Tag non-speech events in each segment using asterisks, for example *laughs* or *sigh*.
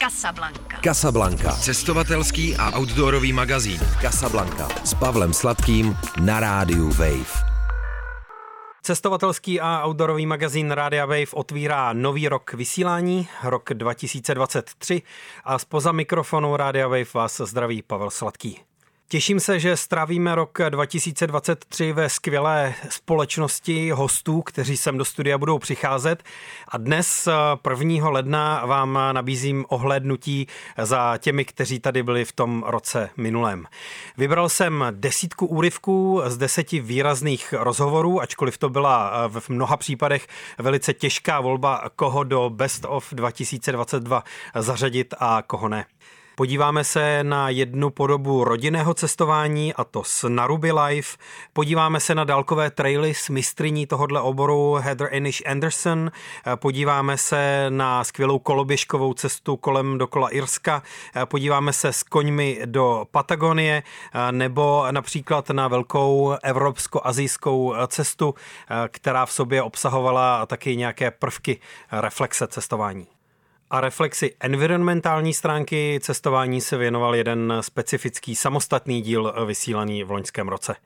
Casablanca. Casablanca. Cestovatelský a outdoorový magazín. Casablanca. S Pavlem Sladkým na rádiu Wave. Cestovatelský a outdoorový magazín Radia Wave otvírá nový rok vysílání, rok 2023 a spoza mikrofonu Radia Wave vás zdraví Pavel Sladký. Těším se, že strávíme rok 2023 ve skvělé společnosti hostů, kteří sem do studia budou přicházet. A dnes 1. ledna vám nabízím ohlédnutí za těmi, kteří tady byli v tom roce minulém. Vybral jsem desítku úryvků z deseti výrazných rozhovorů, ačkoliv to byla v mnoha případech velice těžká volba, koho do Best of 2022 zařadit a koho ne. Podíváme se na jednu podobu rodinného cestování a to s Naruby Life. Podíváme se na dálkové traily s mistriní tohodle oboru Heather Enish Anderson. Podíváme se na skvělou koloběžkovou cestu kolem dokola Irska. Podíváme se s koňmi do Patagonie nebo například na velkou evropsko-azijskou cestu, která v sobě obsahovala taky nějaké prvky reflexe cestování a reflexi environmentální stránky cestování se věnoval jeden specifický samostatný díl vysílaný v loňském roce.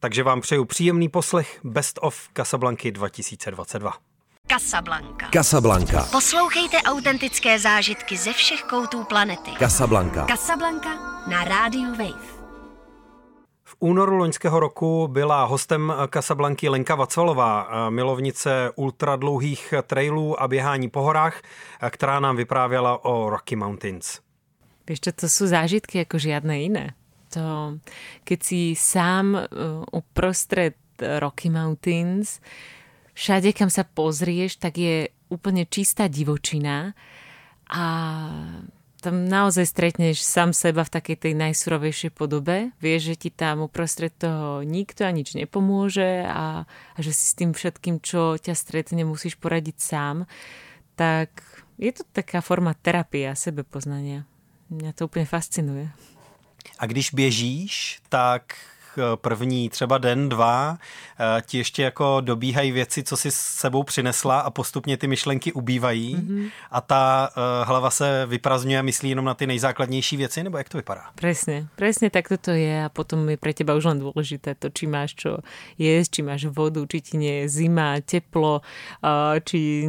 Takže vám přeju příjemný poslech Best of Casablanky 2022. Casablanca. Casablanca. Poslouchejte autentické zážitky ze všech koutů planety. Casablanca. Casablanca na rádiu Wave. Únoru loňského roku byla hostem Casablanky Lenka Vacvalová, milovnice ultradlouhých trailů a běhání po horách, která nám vyprávěla o Rocky Mountains. Víš to sú zážitky ako žiadne iné. To, keď si sám uh, uprostred Rocky Mountains, všade, kam sa pozrieš, tak je úplne čistá divočina a tam naozaj stretneš sám seba v takej tej najsurovejšej podobe. Vieš, že ti tam uprostred toho nikto a nič nepomôže a, a že si s tým všetkým, čo ťa stretne, musíš poradiť sám. Tak je to taká forma terapie a sebepoznania. Mňa to úplně fascinuje. A když běžíš, tak první třeba den, dva, eh, ti ještě jako dobíhají věci, co si s sebou přinesla a postupně ty myšlenky ubývají mm-hmm. a ta eh, hlava se vyprazňuje a myslí jenom na ty nejzákladnější věci, nebo jak to vypadá? Presne, presne tak to je a potom je pre teba už len dôležité to, či máš čo jesť, či máš vodu, či ti nie je zima, teplo, eh, či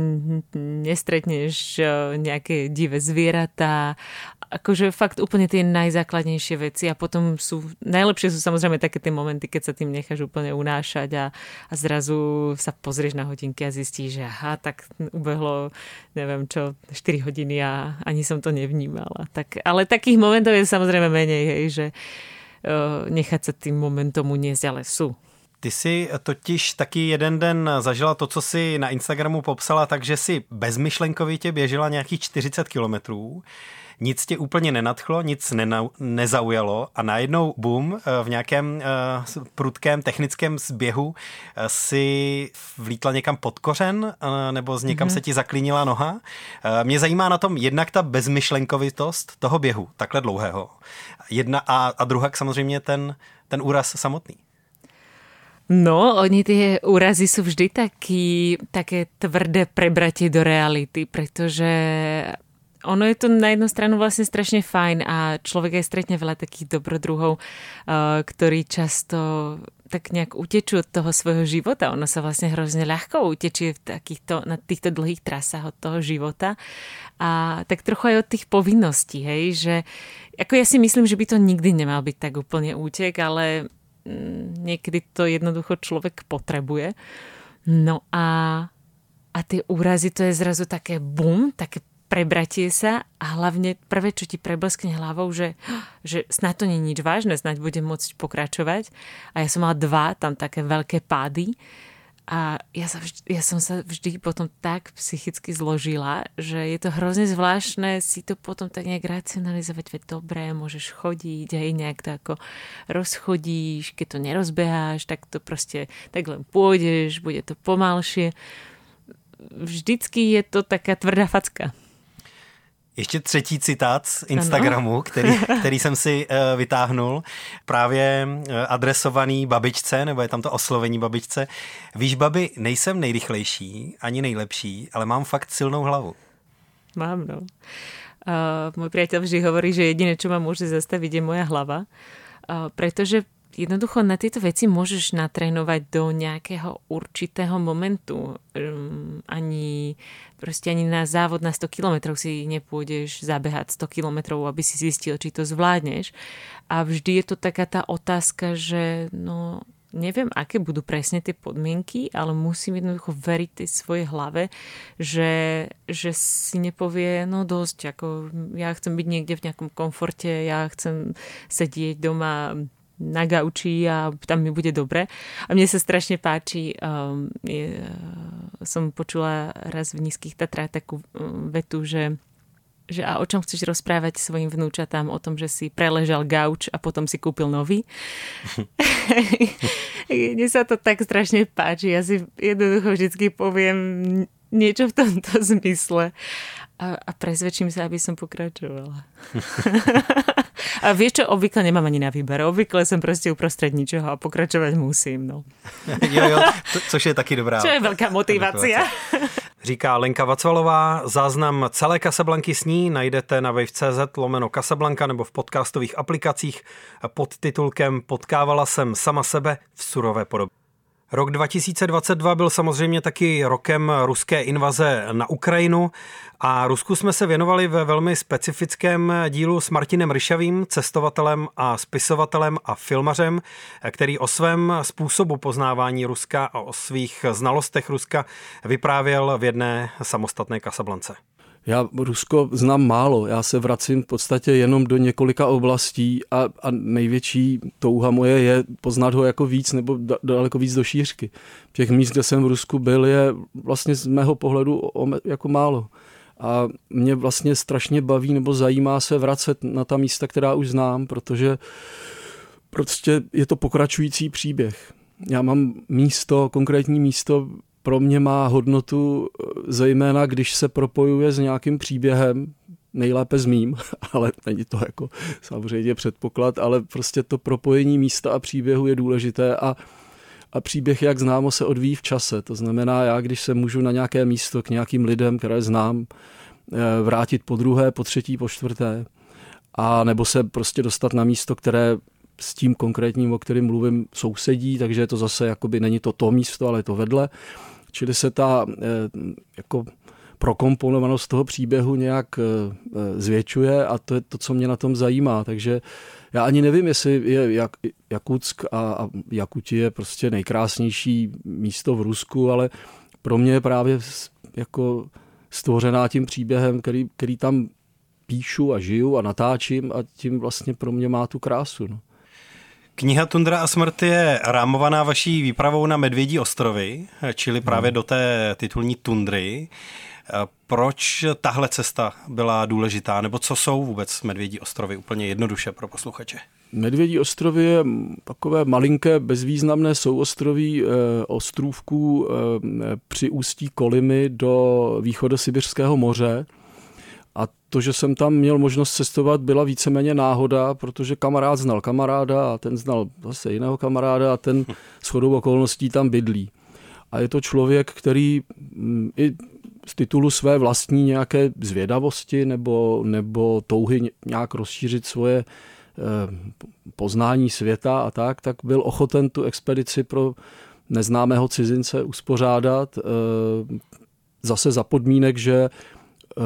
nestretneš nejaké divé zvieratá akože fakt úplne tie najzákladnejšie veci a potom sú, najlepšie sú samozrejme také tie momenty, keď sa tým necháš úplne unášať a, a zrazu sa pozrieš na hodinky a zistíš, že aha, tak ubehlo, neviem čo, 4 hodiny a ani som to nevnímala. Tak, ale takých momentov je samozrejme menej, hej, že uh, nechať sa tým momentom uniesť, ale sú. Ty jsi totiž taky jeden den zažila to, co si na Instagramu popsala, takže si bezmyšlenkovitě běžela nějakých 40 kilometrů nic tě úplně nenadchlo, nic nena, nezaujalo a najednou eh, v nějakém uh, prudkém technickém zběhu uh, si vlítla někam pod kořen uh, nebo z někam mm-hmm. se ti zaklínila noha. Uh, mě zajímá na tom jednak ta bezmyšlenkovitost toho běhu, takhle dlouhého. Jedna a, a druhá samozřejmě ten, ten úraz samotný. No, oni tie úrazy sú vždy taký, také tvrdé prebratie do reality, pretože ono je to na jednu stranu vlastne strašne fajn a človek aj stretne veľa takých dobrodruhov, uh, ktorí často tak nejak utečú od toho svojho života. Ono sa vlastne hrozne ľahko utečie v takýchto, na týchto dlhých trasách od toho života. A tak trochu aj od tých povinností, hej, že ako ja si myslím, že by to nikdy nemal byť tak úplne útek, ale niekedy to jednoducho človek potrebuje. No a, a tie úrazy, to je zrazu také bum, také prebratie sa a hlavne prvé, čo ti prebleskne hlavou, že, že snad to je nič vážne, snad budem môcť pokračovať. A ja som mala dva tam také veľké pády a ja, sa vždy, ja som sa vždy potom tak psychicky zložila, že je to hrozne zvláštne si to potom tak nejak racionalizovať, veď dobré, môžeš chodiť, aj nejak to ako rozchodíš, keď to nerozbeháš, tak to proste tak len pôjdeš, bude to pomalšie. Vždycky je to taká tvrdá facka. Ještě třetí citát z Instagramu, ano. který, *laughs* který jsem si uh, vytáhnul, právě uh, adresovaný babičce, nebo je tam to oslovení babičce. Víš, babi, nejsem nejrychlejší, ani nejlepší, ale mám fakt silnou hlavu. Mám, no. Uh, môj priateľ vždy hovorí, že jediné, čo ma môže zastaviť, je moja hlava. Uh, pretože jednoducho na tieto veci môžeš natrénovať do nejakého určitého momentu. Um, ani proste ani na závod na 100 km si nepôjdeš zabehať 100 km, aby si zistil, či to zvládneš. A vždy je to taká tá otázka, že no, neviem, aké budú presne tie podmienky, ale musím jednoducho veriť tej svojej hlave, že, že si nepovie, no dosť, ako ja chcem byť niekde v nejakom komforte, ja chcem sedieť doma na gauči a tam mi bude dobre. A mne sa strašne páči, um, je, som počula raz v Nízkych Tatrách takú um, vetu, že že a o čom chceš rozprávať svojim vnúčatám? O tom, že si preležal gauč a potom si kúpil nový? *laughs* Mne sa to tak strašne páči. Ja si jednoducho vždycky poviem niečo v tomto *laughs* zmysle a, a prezvedčím sa, aby som pokračovala. *laughs* a vieš čo, obvykle nemám ani na výber. Obvykle som prostě uprostred ničeho a pokračovať musím. No. *laughs* jo, jo, to, což je taky dobrá. Čo je veľká motivácia. Říká Lenka Vacvalová. Záznam celé Kasablanky s ní najdete na wave.cz lomeno Kasablanka nebo v podcastových aplikacích pod titulkem Potkávala jsem sama sebe v surové podobě. Rok 2022 byl samozřejmě taky rokem ruské invaze na Ukrajinu a Rusku jsme se věnovali ve velmi specifickém dílu s Martinem Ryšavým, cestovatelem a spisovatelem a filmařem, který o svém způsobu poznávání Ruska a o svých znalostech Ruska vyprávěl v jedné samostatné kasablance. Já Rusko znám málo, já se vracím v podstatě jenom do několika oblastí a, a největší touha moje je poznat ho jako víc nebo da, daleko víc do šířky. Těch míst, kde jsem v Rusku byl, je vlastně z mého pohledu jako málo. A mě vlastně strašně baví nebo zajímá se vracet na ta místa, která už znám, protože prostě je to pokračující příběh. Já mám místo, konkrétní místo pro mě má hodnotu eh, zejména, když se propojuje s nějakým příběhem, nejlépe s mým, *laughs* ale není to jako samozřejmě předpoklad, ale prostě to propojení místa a příběhu je důležité a, a příběh, jak známo, se odvíjí v čase. To znamená, já když se můžu na nějaké místo k nějakým lidem, které znám, eh, vrátit po druhé, po třetí, po čtvrté, a nebo se prostě dostat na místo, které s tím konkrétním, o kterém mluvím, sousedí, takže to zase, jakoby není to to místo, ale je to vedle, Čili se ta eh, jako prokomponovanost toho příběhu nějak eh, zvětšuje a to je to, co mě na tom zajímá. Takže já ani nevím, jestli je Jak, Jakutsk a, a Jakuti je prostě nejkrásnější místo v Rusku, ale pro mě je právě jako stvořená tím příběhem, který, který tam píšu a žiju a natáčím a tím vlastně pro mě má tu krásu. No. Kniha Tundra a smrt je rámovaná vaší výpravou na Medvědí ostrovy, čili právě hmm. do té titulní tundry. Proč tahle cesta byla důležitá, nebo co jsou vůbec Medvědí ostrovy úplně jednoduše pro posluchače? Medvědí ostrovy je takové malinké, bezvýznamné souostroví eh, ostrůvků eh, při ústí Kolimy do východosibirského moře to, že jsem tam měl možnost cestovat, byla víceméně náhoda, protože kamarád znal kamaráda a ten znal zase jiného kamaráda a ten *laughs* s chodou okolností tam bydlí. A je to člověk, který mm, i z titulu své vlastní nějaké zvědavosti nebo, nebo touhy nějak rozšířit svoje eh, poznání světa a tak, tak byl ochoten tu expedici pro neznámého cizince uspořádat eh, zase za podmínek, že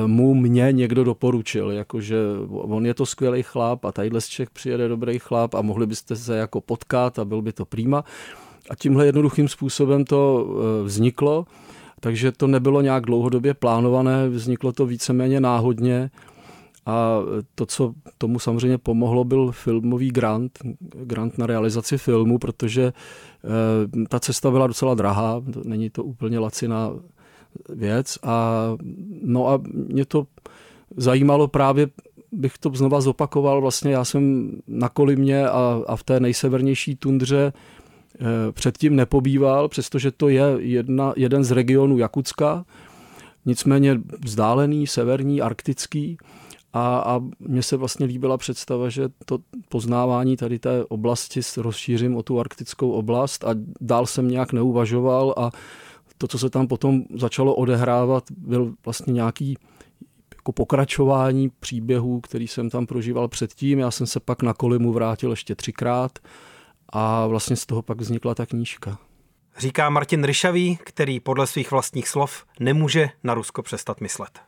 mu mě někdo doporučil, jakože on je to skvělý chlap a tadyhle z Čech přijede dobrý chlap a mohli byste se jako potkat a byl by to prýma. A tímhle jednoduchým způsobem to e, vzniklo, takže to nebylo nějak dlouhodobě plánované, vzniklo to víceméně náhodně a to, co tomu samozřejmě pomohlo, byl filmový grant, grant na realizaci filmu, protože e, ta cesta byla docela drahá, není to úplně laciná věc a no a mě to zajímalo právě bych to znova zopakoval, vlastně já jsem na Kolimě a, a v té nejsevernější tundře eh, předtím nepobýval, přestože to je jedna, jeden z regionů Jakutska, nicméně vzdálený, severní, arktický a, a mně se vlastně líbila představa, že to poznávání tady té oblasti rozšířím o tu arktickou oblast a dál jsem nějak neuvažoval a to, co se tam potom začalo odehrávat, byl vlastně nějaký jako pokračování příběhů, který jsem tam prožíval předtím. Já jsem se pak na Kolimu vrátil ještě třikrát a vlastně z toho pak vznikla ta knížka. Říká Martin Ryšavý, který podle svých vlastních slov nemůže na Rusko přestat myslet.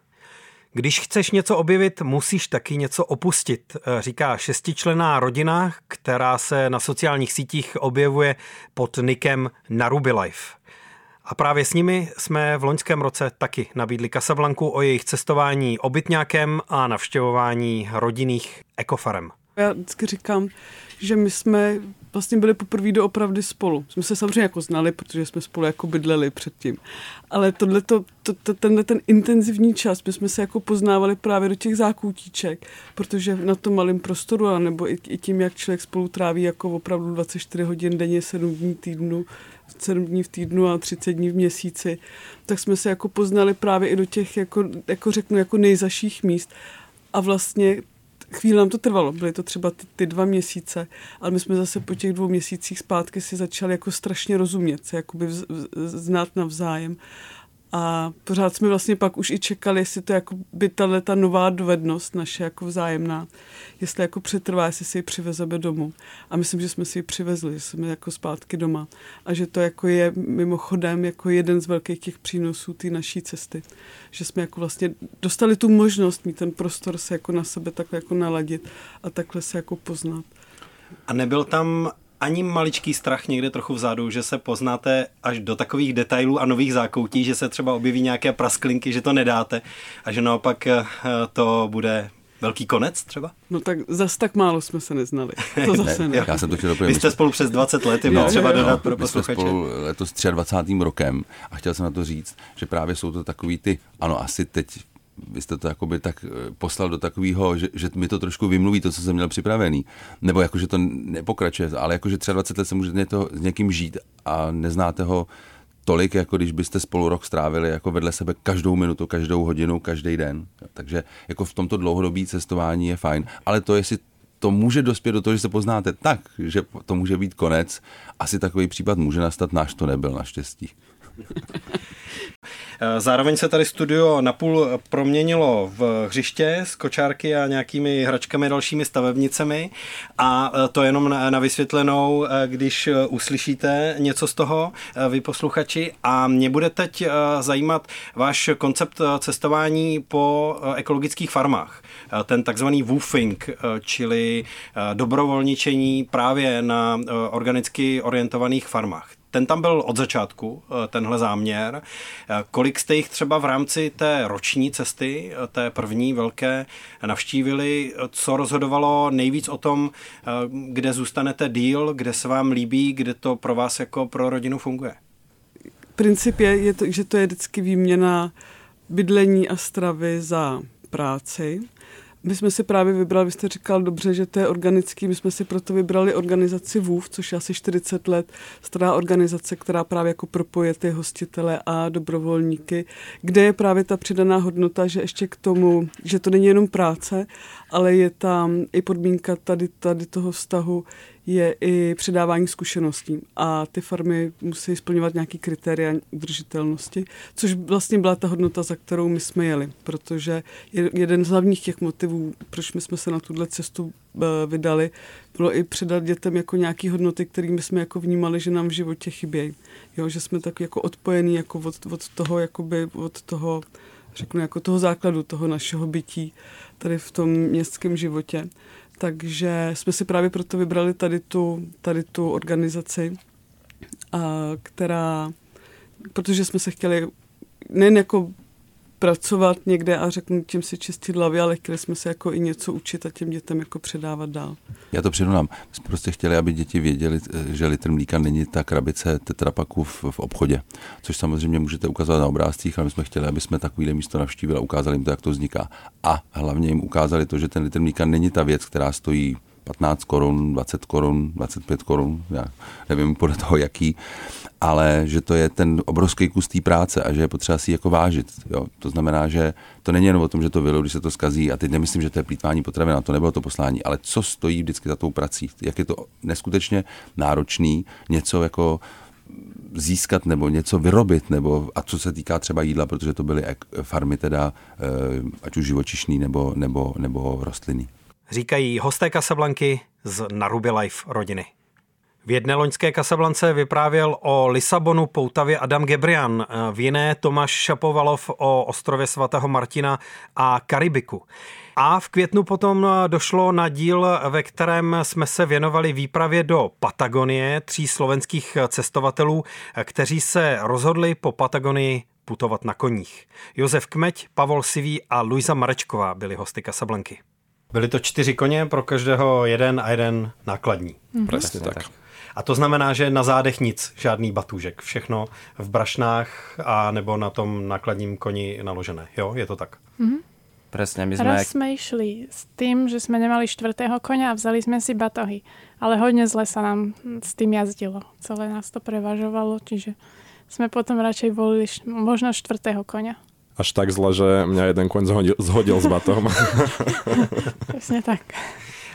Když chceš něco objevit, musíš taky něco opustit, říká šestičlená rodina, která se na sociálních sítích objevuje pod nikem Naruby Life. A právě s nimi jsme v loňském roce taky nabídli Casablanku o jejich cestování obytňákem a navštěvování rodinných ekofarem. Já vždycky říkám, že my jsme vlastně byli poprvé doopravdy spolu. Jsme se samozřejmě jako znali, protože jsme spolu jako bydleli předtím. Ale tohleto, to, to, tenhle ten intenzivní čas, my jsme se jako poznávali právě do těch zákoutíček, protože na tom malém prostoru, nebo i, i tím, jak člověk spolu tráví jako opravdu 24 hodin denně, 7 dní týdnu, 7 dní v týdnu a 30 dní v měsíci, tak jsme se jako poznali právě i do těch, jako, jako řeknu, jako nejzaších míst. A vlastně chvíli nám to trvalo, byly to třeba ty, ty dva měsíce, ale my jsme zase po těch dvou měsících zpátky si začali jako strašně rozumět, se jakoby vz, vz, znát navzájem. A pořád jsme vlastně pak už i čekali, jestli to jako by tahle ta nová dovednost naše jako vzájemná, jestli jako přetrvá, jestli si ji přivezeme domů. A myslím, že jsme si ji přivezli, že jsme jako zpátky doma. A že to jako je mimochodem jako jeden z velkých těch přínosů té naší cesty. Že jsme jako vlastně dostali tu možnost mít ten prostor se jako na sebe takhle jako naladit a takhle se jako poznat. A nebyl tam ani maličký strach někde trochu vzadu, že se poznáte až do takových detailů a nových zákoutí, že se třeba objeví nějaké prasklinky, že to nedáte a že naopak eh, to bude velký konec třeba? No tak zas tak málo jsme se neznali. To zase ne. ne. Já jsem to chtěl doplnit. Vy jste spolu přes 20 let, je no, třeba jo, jo. dodat pro posluchače. Spolu letos 23. rokem a chtěl jsem na to říct, že právě jsou to takový ty, ano asi teď vy jste to jakoby tak eh, poslal do takového, že, že mi to trošku vymluví to, co jsem měl připravený. Nebo jako, že to nepokračuje, ale jako, že 23 let se můžete s někým žít a neznáte ho tolik, jako když byste spolu rok strávili jako vedle sebe každou minutu, každou hodinu, každý den. Takže jako v tomto dlouhodobí cestování je fajn. Ale to, jestli to může dospět do toho, že se poznáte tak, že to může být konec, asi takový případ může nastat, náš to nebyl naštěstí. *laughs* Zároveň se tady studio napůl proměnilo v hřiště s kočárky a nějakými hračkami dalšími stavebnicemi a to jenom na vysvětlenou, když uslyšíte něco z toho, vy posluchači. A mě bude teď zajímat váš koncept cestování po ekologických farmách. Ten takzvaný woofing, čili dobrovolničení právě na organicky orientovaných farmách ten tam byl od začátku, eh, tenhle záměr. Eh, kolik jste jich třeba v rámci té roční cesty, eh, té první velké, navštívili? Co rozhodovalo nejvíc o tom, kde zůstanete díl, kde se vám líbí, kde to pro vás jako pro rodinu funguje? Princip je, je to, že to je vždycky výměna bydlení a stravy za práci. My jsme si právě vybrali, vy jste říkal dobře, že to je organický, my jsme si proto vybrali organizaci VUV, což je asi 40 let stará organizace, která právě jako propoje ty hostitele a dobrovolníky, kde je právě ta přidaná hodnota, že ještě k tomu, že to není jenom práce, ale je tam i podmínka tady, tady toho vztahu, je i předávání zkušeností a ty farmy musí splňovat nějaký kritéria udržitelnosti, což vlastně byla ta hodnota, za kterou my jsme jeli, protože jeden z hlavních těch motivů, proč my jsme se na tuhle cestu eh, vydali, bylo i předat dětem jako nějaký hodnoty, kterými jsme jako vnímali, že nám v životě chybějí. Jo, že jsme tak jako odpojení jako od, od toho, jakoby od toho, řeknu, jako toho základu toho našeho bytí tady v tom městském životě. Takže jsme si právě proto vybrali tady tu, tady tu organizaci, a, která, protože jsme se chtěli nejen jako pracovat někde a řeknu tím si čistit hlavy, ale chtěli jsme se jako i něco učit a těm dětem jako předávat dál. Já to přirovnám. My jsme prostě chtěli, aby děti věděli, že litr mlíka není ta krabice tetrapaku v, v obchodě, což samozřejmě můžete ukázat na obrázcích, ale my jsme chtěli, aby jsme takovýhle místo navštívili a ukázali jim to, jak to vzniká. A hlavně jim ukázali to, že ten litr mlíka není ta věc, která stojí 15 korun, 20 korun, 25 korun, já nevím podle toho jaký, ale že to je ten obrovský kus té práce a že je potřeba si jako vážit. Jo? To znamená, že to není jen o tom, že to vylo, když se to skazí a teď nemyslím, že to je plítvání potravina, to nebylo to poslání, ale co stojí vždycky za tou prací, jak je to neskutečně náročný něco jako získat nebo něco vyrobit, nebo a co se týká třeba jídla, protože to byly farmy teda, eh, ať už živočišný nebo, nebo, nebo rostliny. Říkají hosté Casablanky z Naruby Life rodiny. V jedné loňské Kasablance vyprávěl o Lisabonu Poutavě Adam Gebrian, v jiné Tomáš Šapovalov o ostrově svatého Martina a Karibiku. A v květnu potom došlo na díl, ve kterém jsme se věnovali výpravě do Patagonie tří slovenských cestovatelů, kteří se rozhodli po Patagonii putovat na koních. Josef Kmeď, Pavol Sivý a Luisa Marečková byli hosty Kasablanky. Byly to čtyři koně, pro každého jeden a jeden nákladní. Mm-hmm. Presne tak. tak. A to znamená, že na zádech nic, žádný batůžek, všechno v brašnách a nebo na tom nákladním koni naložené. Jo, je to tak. Mm-hmm. Presne, my sme... Raz sme išli s tým, že sme nemali štvrtého konia a vzali sme si batohy. Ale hodne zle sa nám s tým jazdilo. Celé nás to prevažovalo, čiže sme potom radšej volili možno štvrtého konia. Až tak zle, že mňa jeden koň zhodil, zhodil s batohom. *laughs* Presne tak.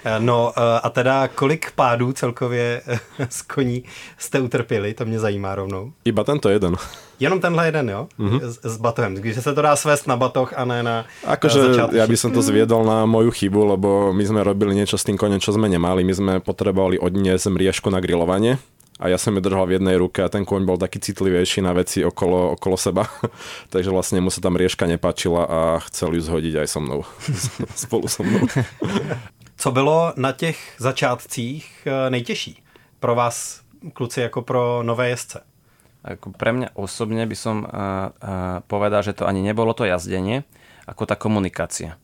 Eh, no eh, a teda kolik pádů celkově eh, z koní jste utrpěli, to mě zajímá rovnou. Iba tento jeden. Jenom tenhle jeden, jo? Mm-hmm. S, s batohem. Když se to dá svést na batoh a ne na Akože ja by som to zviedol na moju chybu, lebo my sme robili niečo s tým koniem, čo sme nemali. My sme potrebovali odniesť mriežku na grilovanie a ja som ju držal v jednej ruke a ten koň bol taký citlivejší na veci okolo, okolo seba. *laughs* Takže vlastne mu sa tam rieška nepáčila a chcel ju zhodiť aj so mnou. *laughs* Spolu so mnou. *laughs* Co bylo na těch začátcích eh, nejtěžší pro vás, kluci, jako pro nové jezdce? Ako pre mňa osobne by som uh, uh, povedal, že to ani nebolo to jazdenie, ako tá komunikácia.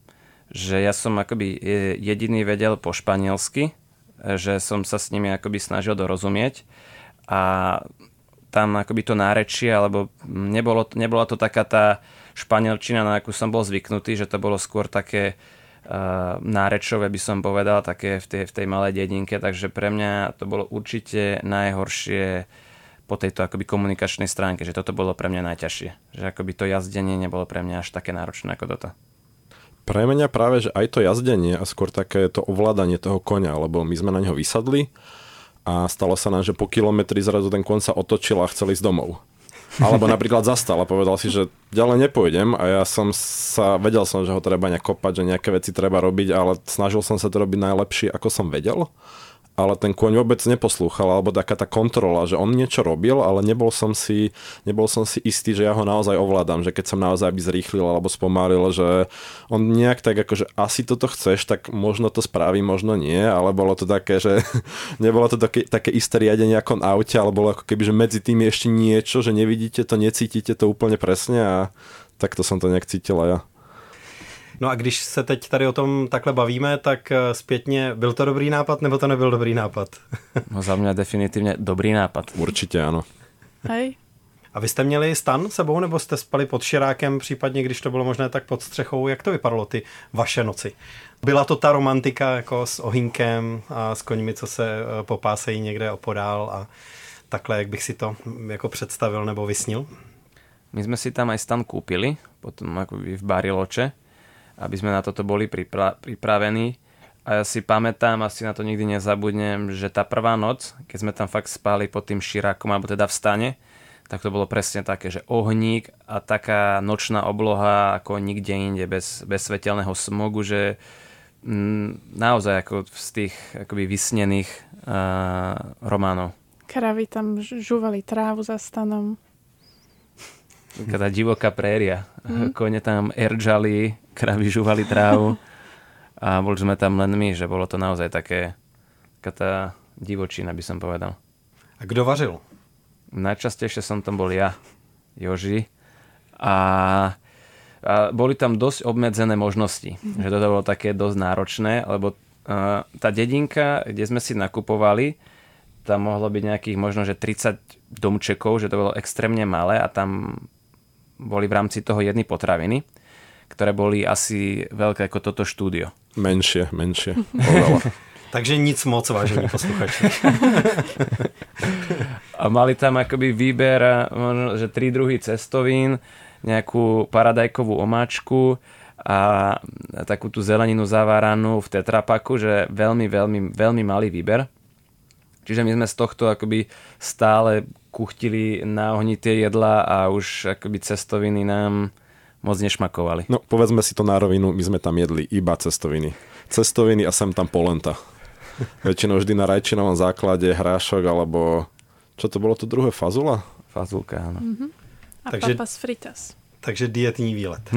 Že ja som akoby jediný vedel po španielsky, že som sa s nimi akoby snažil dorozumieť a tam akoby to nárečie, alebo nebolo, nebola to taká tá španielčina, na akú som bol zvyknutý, že to bolo skôr také Eh, nárečové by som povedal, také v tej, v tej malej dedinke, takže pre mňa to bolo určite najhoršie po tejto akoby komunikačnej stránke, že toto bolo pre mňa najťažšie. Že akoby to jazdenie nebolo pre mňa až také náročné ako toto. Pre mňa práve, že aj to jazdenie a skôr také to ovládanie toho konia, lebo my sme na neho vysadli a stalo sa nám, že po kilometri zrazu ten kon sa otočil a chcel ísť domov. Alebo napríklad zastal a povedal si, že ďalej nepôjdem a ja som sa, vedel som, že ho treba nejak kopať, že nejaké veci treba robiť, ale snažil som sa to robiť najlepšie, ako som vedel ale ten kôň vôbec neposlúchal, alebo taká tá kontrola, že on niečo robil, ale nebol som si, nebol som si istý, že ja ho naozaj ovládam, že keď som naozaj by zrýchlil alebo spomalil, že on nejak tak ako, že asi toto chceš, tak možno to spraví, možno nie, ale bolo to také, že *laughs* nebolo to také, také isté riadenie ako na aute, ale bolo ako keby, že medzi tým ešte niečo, že nevidíte to, necítite to úplne presne a takto som to nejak cítil ja. No a když se teď tady o tom takhle bavíme, tak eh, zpětně byl to dobrý nápad, nebo to nebyl dobrý nápad? *laughs* no za mě definitivně dobrý nápad. Určitě ano. Hej. A vy jste měli stan sebou, nebo jste spali pod širákem, případně když to bylo možné, tak pod střechou? Jak to vypadalo ty vaše noci? Byla to ta romantika jako s ohýnkem a s koňmi, co se eh, popásejí někde opodál a takhle, jak bych si to mm, jako představil nebo vysnil? My jsme si tam aj stan kúpili, potom jako v Bariloče aby sme na toto boli pripra- pripravení. A ja si pamätám, asi na to nikdy nezabudnem, že tá prvá noc, keď sme tam fakt spali pod tým širákom, alebo teda v stane, tak to bolo presne také, že ohník a taká nočná obloha ako nikde inde, bez, bez svetelného smogu, že mm, naozaj ako z tých akoby vysnených uh, románov. Kravy tam žúvali trávu za stanom. Taká divoká préria. Mm. Kone tam eržali, kravy žúvali trávu a boli sme tam len my, že bolo to naozaj také, taká tá divočina, by som povedal. A kto vařil? Najčastejšie som tam bol ja, Joži. A, a boli tam dosť obmedzené možnosti. Mm. Že toto bolo také dosť náročné, lebo uh, tá dedinka, kde sme si nakupovali, tam mohlo byť nejakých možno, že 30 domčekov, že to bolo extrémne malé a tam boli v rámci toho jedny potraviny ktoré boli asi veľké ako toto štúdio. Menšie, menšie. *laughs* Takže nic moc, vážení posluchači. *laughs* a mali tam akoby výber, možno, že tri druhy cestovín, nejakú paradajkovú omáčku a takú tú zeleninu zaváranú v tetrapaku, že veľmi, veľmi, veľmi malý výber. Čiže my sme z tohto akoby stále kuchtili na ohni tie jedla a už akoby cestoviny nám moc nešmakovali. No povedzme si to na rovinu, my sme tam jedli iba cestoviny. Cestoviny a sem tam polenta. Väčšinou vždy na rajčinovom základe hrášok alebo čo to bolo to druhé, fazula? Fazulka, áno. Mm-hmm. A takže, papas fritas. Takže dietní výlet.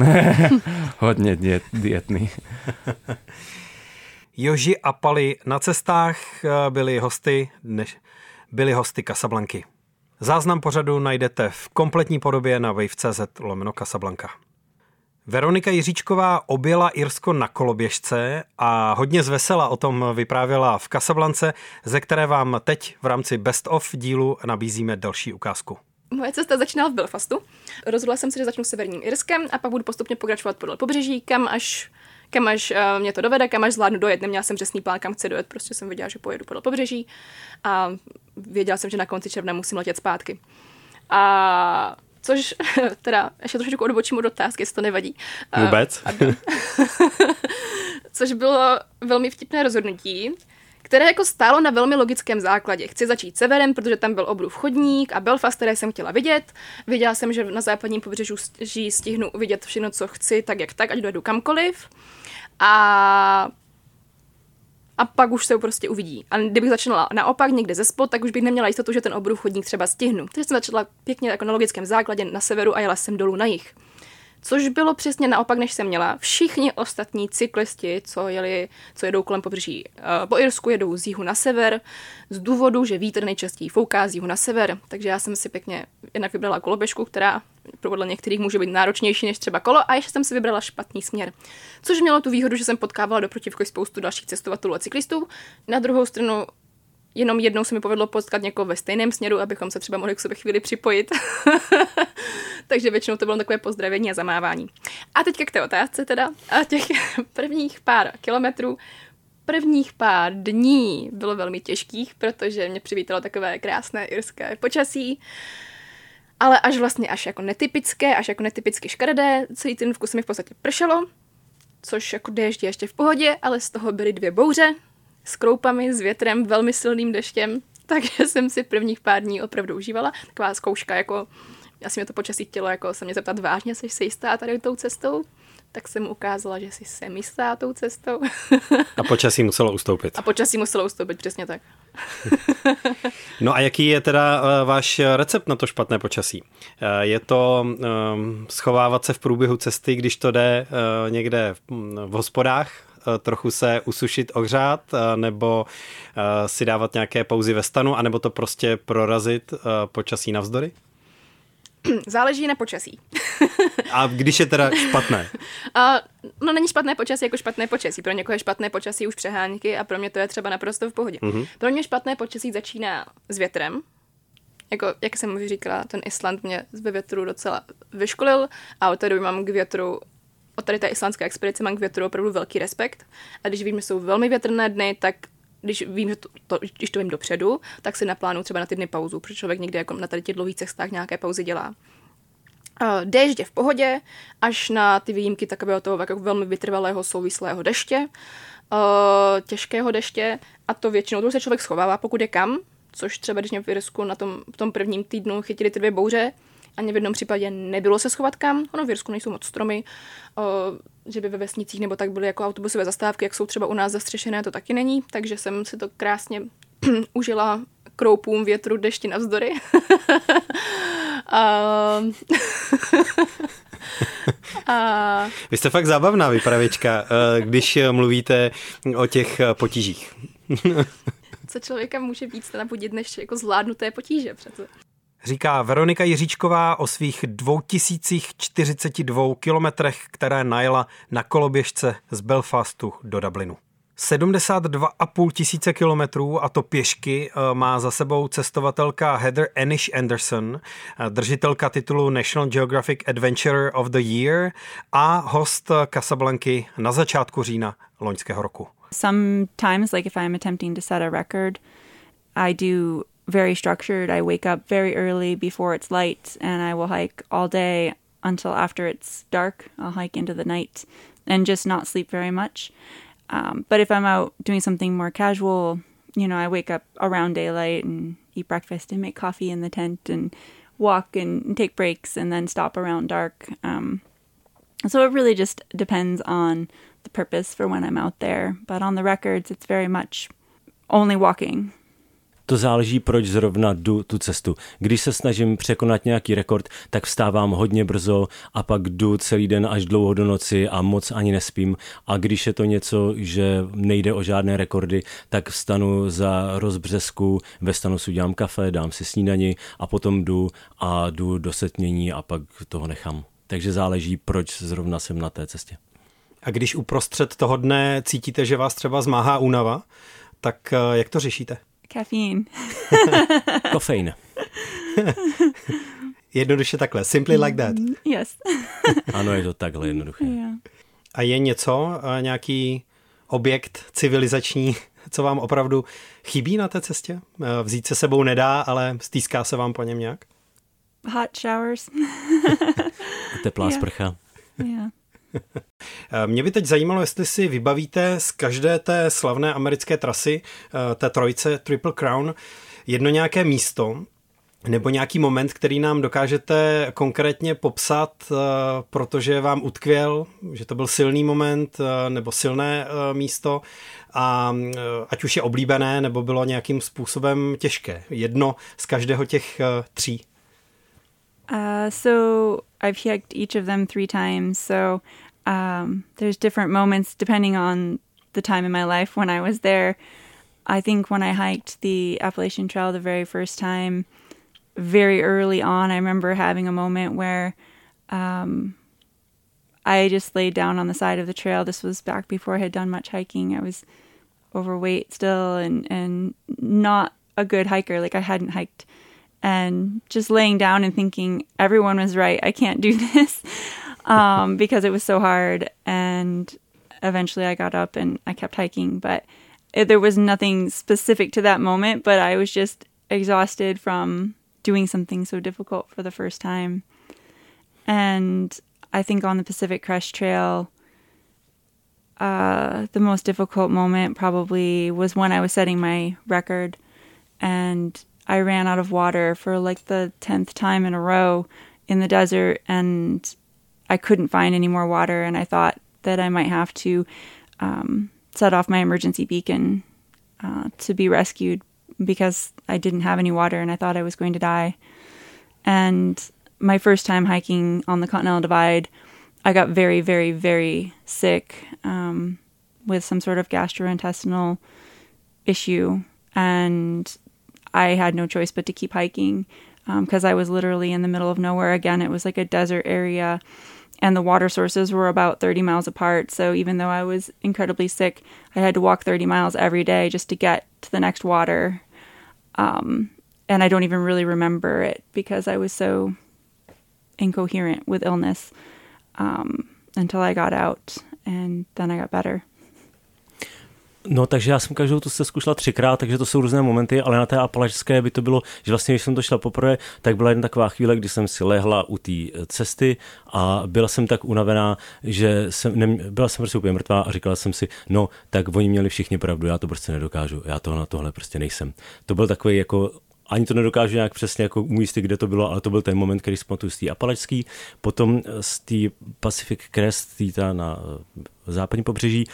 *laughs* Hodně diet, dietný. *laughs* Joži a Pali na cestách eh, byli hosty, než byli hosty Casablanky. Záznam pořadu najdete v kompletní podobě na wave.cz lomeno Casablanca. Veronika Jiříčková objela Irsko na koloběžce a hodně zvesela o tom vyprávěla v Kasablance, ze které vám teď v rámci Best of dílu nabízíme další ukázku. Moje cesta začínala v Belfastu. Rozhodla jsem se, že začnu severním Irskem a pak budu postupně pokračovat podle pobřeží, kam až kam až uh, mě to dovede, kam až zvládnu dojet. Neměla jsem přesný plán, kam chci dojet, prostě jsem věděla, že pojedu podle pobřeží a věděla jsem, že na konci června musím letět zpátky. A což *laughs* teda ještě trošičku odbočím od otázky, jestli to nevadí. Vůbec. *laughs* což bylo velmi vtipné rozhodnutí, které jako stálo na velmi logickém základě. Chci začít severem, protože tam byl obrův chodník a Belfast, které jsem chtěla vidět. Viděla jsem, že na západním pobřeží stihnu vidět všechno, co chci, tak jak tak, ať dojedu kamkoliv. A a pak už se prostě uvidí. A kdybych začala naopak někde ze spod, tak už bych neměla jistotu, že ten obrův chodník třeba stihnu. Takže jsem začala pěkně jako na logickém základě na severu a jela jsem dolů na jih. Což bylo přesně naopak, než jsem měla. Všichni ostatní cyklisti, co, jeli, co jedou kolem pobřeží uh, po Irsku, jedou z jihu na sever, z důvodu, že vítr nejčastěji fouká z jihu na sever. Takže já jsem si pěkně jednak vybrala koloběžku, která podle některých může být náročnější než třeba kolo, a ještě jsem si vybrala špatný směr. Což mělo tu výhodu, že jsem potkávala do protivky spoustu dalších cestovatelů a cyklistů. Na druhou stranu jenom jednou se mi povedlo potkat někoho ve stejném směru, abychom se třeba mohli k sobě chvíli připojit. *laughs* Takže většinou to bylo takové pozdravení a zamávání. A teďka k té otázce teda. A těch *laughs* prvních pár kilometrů prvních pár dní bylo velmi těžkých, protože mě přivítalo takové krásné irské počasí, ale až vlastně až jako netypické, až jako netypicky škaredé, celý ten vkus mi v podstatě pršelo, což jako déšť ještě v pohodě, ale z toho byly dvě bouře, s kroupami, s větrem, velmi silným deštěm, *laughs* takže jsem si prvních pár dní opravdu užívala. Taková zkouška, jako asi mě to počasí chtělo jako se mě zeptat vážně, jsi se jistá tady tou cestou? Tak jsem ukázala, že si jsem jistá tou cestou. A počasí muselo ustoupit. A počasí muselo ustoupit, přesně tak. *laughs* no a jaký je teda uh, váš recept na to špatné počasí? Uh, je to um, schovávat se v průběhu cesty, když to jde uh, někde v, v hospodách, trochu se usušit, ohřát, nebo si dávat nějaké pauzy ve stanu, anebo to prostě prorazit počasí navzdory? *clears throat* Záleží na počasí. *laughs* A když je teda špatné? A, no není špatné počasí jako špatné počasí. Pro někoho je špatné počasí už přehánky a pro mě to je třeba naprosto v pohodě. Mm-hmm. Pro mě špatné počasí začíná s větrem. Jako, jak jsem už říkala, ten Island mě ve větru docela vyškolil a od té doby mám k větru od tady té islandské expedice mám k větru opravdu velký respekt. A když vím, že jsou velmi větrné dny, tak když vím, že to, to, když to vím dopředu, tak si naplánu třeba na ty dny pauzu, protože člověk někdy jako na tady těch dlouhých cestách nějaké pauzy dělá. Déšť je v pohodě, až na ty výjimky takového toho jako velmi vytrvalého souvislého deště, uh, těžkého deště a to většinou to se člověk schovává, pokud je kam, což třeba když mě v Irsku na tom, v tom prvním týdnu chytili ty dvě bouře, ani v jednom případě nebylo se schovat kam. Ono v Jirsku nejsou moc stromy, o, že by ve vesnicích nebo tak byly jako autobusové zastávky, jak jsou třeba u nás zastřešené, to taky není, takže jsem si to krásně *clears throat* užila kroupům větru, dešti navzdory. *laughs* a... *laughs* a... Vy jste fakt zábavná vypravěčka, eh, když mluvíte o těch potížích. *laughs* Co člověka může víc nabudit, než jako zvládnuté potíže přece. Říká Veronika Jiříčková o svých 2042 kilometrech, které najela na koloběžce z Belfastu do Dublinu. 72,5 tisíce kilometrů a to pěšky eh, má za sebou cestovatelka Heather Anish Anderson, eh, držitelka titulu National Geographic Adventurer of the Year a host Casablanky na začátku října loňského roku. Sometimes, like if I'm attempting to set a record, I do very structured. I wake up very early before it's light and I will hike all day until after it's dark. I'll hike into the night and just not sleep very much. Um, but if I'm out doing something more casual, you know, I wake up around daylight and eat breakfast and make coffee in the tent and walk and take breaks and then stop around dark. Um, so it really just depends on the purpose for when I'm out there. But on the records, it's very much only walking. To záleží, proč zrovna jdu tu cestu. Když se snažím překonat nějaký rekord, tak vstávám hodně brzo a pak jdu celý den až dlouho do noci a moc ani nespím. A když je to něco, že nejde o žádné rekordy, tak vstanu za rozbřesku, ve stanu si udělám kafe, dám si snídani a potom jdu a jdu do setmění a pak toho nechám. Takže záleží, proč zrovna jsem na té cestě. A když uprostřed toho dne cítíte, že vás třeba zmáhá únava, tak eh, jak to řešíte? Caffeine. *laughs* Kofein. *laughs* Jednoduše takhle. Simply like that. Yes. *laughs* ano, je to takhle jednoduché. Yeah. A je něco, eh, nějaký objekt civilizační, co vám opravdu chybí na té cestě? Eh, vzít se sebou nedá, ale stýská se vám po něm nějak? Hot showers. Teplá yeah. sprcha. Yeah. Eh, mě by teď zajímalo, jestli si vybavíte z každé té slavné americké trasy, eh, té trojce Triple Crown, jedno nějaké místo, nebo nějaký moment, který nám dokážete konkrétně popsat, eh, protože vám utkvěl, že to byl silný moment nebo silné místo a ať už je oblíbené, nebo bylo nějakým způsobem těžké. Jedno z každého těch tří. Uh, so I've hiked each of them three times. So um, there's different moments depending on the time in my life when I was there. I think when I hiked the Appalachian Trail the very first time, very early on, I remember having a moment where um, I just laid down on the side of the trail. This was back before I had done much hiking. I was overweight still and, and not a good hiker. Like I hadn't hiked and just laying down and thinking everyone was right. I can't do *laughs* this um, because it was so hard. And eventually I got up and I kept hiking, but it, there was nothing specific to that moment, but I was just exhausted from doing something so difficult for the first time. And I think on the Pacific Crest Trail, uh, the most difficult moment probably was when I was setting my record and I ran out of water for like the 10th time in a row in the desert and I couldn't find any more water. And I thought that I might have to um, set off my emergency beacon uh, to be rescued because I didn't have any water and I thought I was going to die. And my first time hiking on the Continental Divide, I got very, very, very sick um, with some sort of gastrointestinal issue. And I had no choice but to keep hiking because um, I was literally in the middle of nowhere. Again, it was like a desert area, and the water sources were about 30 miles apart. So even though I was incredibly sick, I had to walk 30 miles every day just to get to the next water. Um, and I don't even really remember it because I was so incoherent with illness um, until I got out, and then I got better. No, takže já jsem každou tu stezku šla třikrát, takže to jsou různé momenty, ale na té apalačské by to bylo, že vlastně, když jsem to šla poprvé, tak byla jedna taková chvíle, kdy jsem si lehla u té cesty a byla jsem tak unavená, že jsem, ne, byla jsem prostě úplně mrtvá a říkala jsem si, no, tak oni měli všichni pravdu, já to prostě nedokážu, já to na tohle prostě nejsem. To byl takový jako ani to nedokážu nějak přesně jako umístit, kde to bylo, ale to byl ten moment, který jsem z té Apalačský, potom z té Pacific Crest, tý ta na západní pobřeží.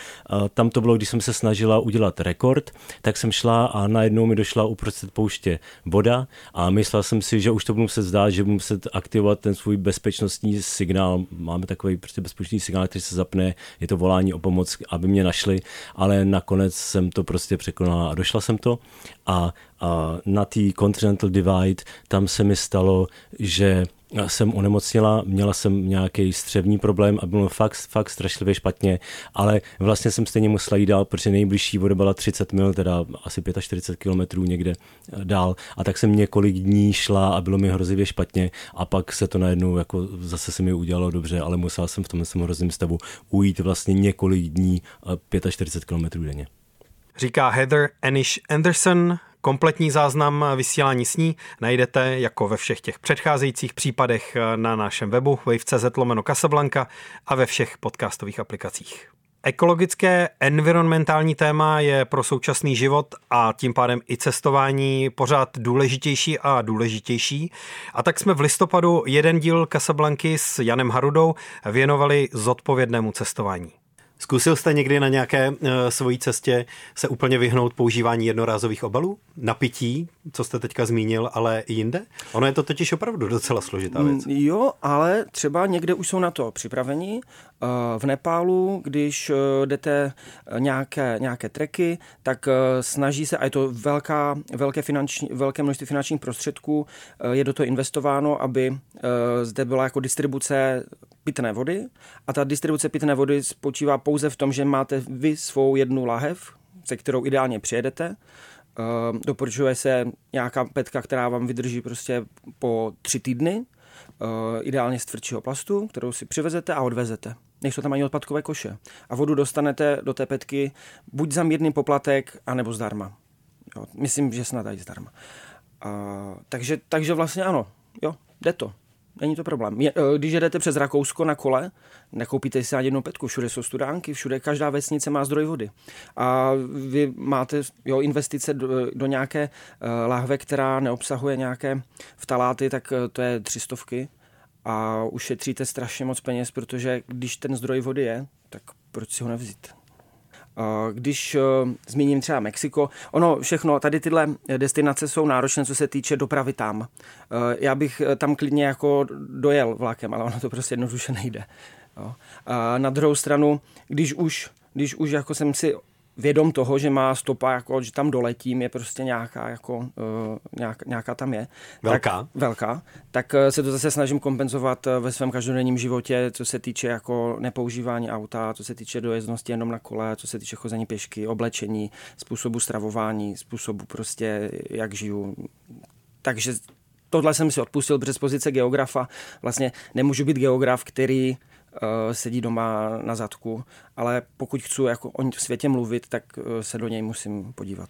Tam to bylo, když jsem se snažila udělat rekord, tak jsem šla a najednou mi došla uprostřed pouště voda a myslel jsem si, že už to budu muset zdát, že budu muset aktivovat ten svůj bezpečnostní signál. Máme takový prostě bezpečný signál, který se zapne, je to volání o pomoc, aby mě našli, ale nakonec jsem to prostě překonala a došla jsem to a, a na té Continental Divide tam se mi stalo, že jsem onemocněla, měla jsem nějaký střevní problém a bylo fakt, fakt strašlivě špatně, ale vlastně jsem stejně musela jít dál, protože nejbližší voda byla 30 mil, teda asi 45 kilometrů někde eh, dál a tak jsem několik dní šla a bylo mi hrozivě špatně a pak se to najednou jako zase se mi udělalo dobře, ale musela jsem v tomhle hrozném stavu ujít vlastně několik dní 45 kilometrů denně. Říká Heather Anish Anderson, Kompletní záznam vysílání s ní najdete jako ve všech těch předcházejících případech na našem webu wave.cz lomeno Casablanca a ve všech podcastových aplikacích. Ekologické environmentální téma je pro současný život a tím pádem i cestování pořád důležitější a důležitější. A tak jsme v listopadu jeden díl Casablanky s Janem Harudou věnovali zodpovědnému cestování. Zkusil jste někdy na nějaké uh, svojí cestě se úplně vyhnout používání jednorázových obalů? Na pití, co jste teďka zmínil, ale i jinde? Ono je to totiž opravdu docela složitá věc. Mm, jo, ale třeba někde už jsou na to připraveni. Uh, v Nepálu, když uh, jdete nějaké, nějaké treky, tak snaží se, a je to velká, velké, finanční, velké množství finančních prostředků, je do toho investováno, aby zde byla jako distribuce pitné vody a ta distribuce pitné vody spočívá pouze v tom, že máte vy svou jednu lahev, se kterou ideálně přijedete. Uh, doporučuje se nějaká petka, která vám vydrží prostě po tři týdny, uh, ideálně z tvrdšího plastu, kterou si přivezete a odvezete. Nejsou tam ani odpadkové koše. A vodu dostanete do té petky buď za mírný poplatek, anebo zdarma. Jo, myslím, že snad i zdarma. Uh, takže, takže vlastně ano, jo, jde to. Není to problém. Je, eh, když jedete přes Rakousko na kole, nekoupíte si ani jednu petku, všude jsou studánky, všude každá vesnice má zdroj vody. A vy máte jo, investice do, do nějaké uh, lahve, která neobsahuje nějaké vtaláty, tak uh, to je třistovky a ušetříte strašně moc peněz, protože když ten zdroj vody je, tak proč si ho nevzít? Když uh, zmíním třeba Mexiko, ono všechno, tady tyhle destinace jsou náročné, co se týče dopravy tam. Uh, já bych eh, tam klidně jako dojel vlakem, ale ono to prostě jednoduše nejde. A na druhou stranu, když už, když už jako jsem si vědom toho, že má stopa, jako, že tam doletím, je prostě nějaká, jako, uh, nějak, nějaká tam je. Velká? Tak, velká. Tak uh, se to zase snažím kompenzovat uh, ve svém každodenním životě, co se týče jako nepoužívání auta, co se týče dojezdnosti jenom na kole, co se týče chození pěšky, oblečení, způsobu stravování, způsobu prostě, jak žiju. Takže tohle jsem si odpustil přes pozice geografa. Vlastně nemůžu být geograf, který Eh, sedí doma na zadku, ale pokud chci jako o světě mluvit, tak eh, se do něj musím podívat.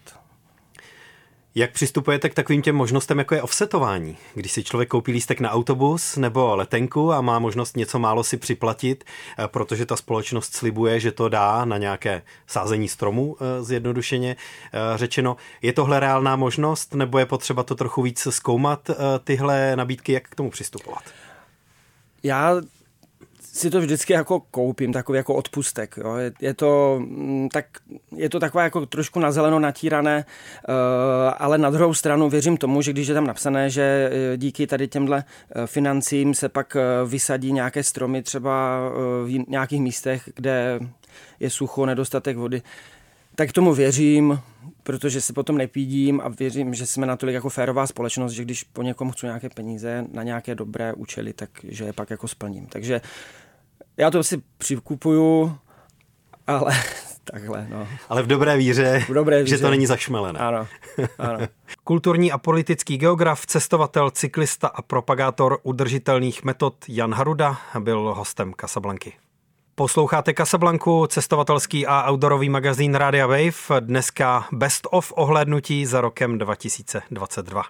Jak přistupujete k takovým těm možnostem, jako je offsetování? Když si člověk koupí lístek na autobus nebo letenku a má možnost něco málo si připlatit, eh, protože ta společnost slibuje, že to dá na nějaké sázení stromu, zjednodušeně řečeno. Je tohle reálná možnost, nebo je potřeba to trochu víc zkoumat, tyhle nabídky, jak k tomu přistupovat? Já si to vždycky jako koupím, takový jako odpustek. Jo. Je, je, to, mm, tak, je to takové jako trošku na zeleno natírané, uh, ale na druhou stranu věřím tomu, že když je tam napsané, že eh, díky tady těmhle eh, financím se pak vysadí nějaké stromy třeba v nějakých místech, kde je sucho, nedostatek vody, tak tomu věřím, protože se potom nepídím a věřím, že jsme natolik jako férová společnost, že když po někom chci nějaké peníze na nějaké dobré účely, tak že je pak jako splním. Takže já to si přikupuju, ale *laughs* takhle, no. Ale v dobré víře, v dobré víře. že to není zašmelené. Ano, ano. *laughs* Kulturní a politický geograf, cestovatel, cyklista a propagátor udržitelných metod Jan Haruda byl hostem Casablanky. Posloucháte Casablanku, cestovatelský a outdoorový magazín Radia Wave, dneska best of ohlédnutí za rokem 2022.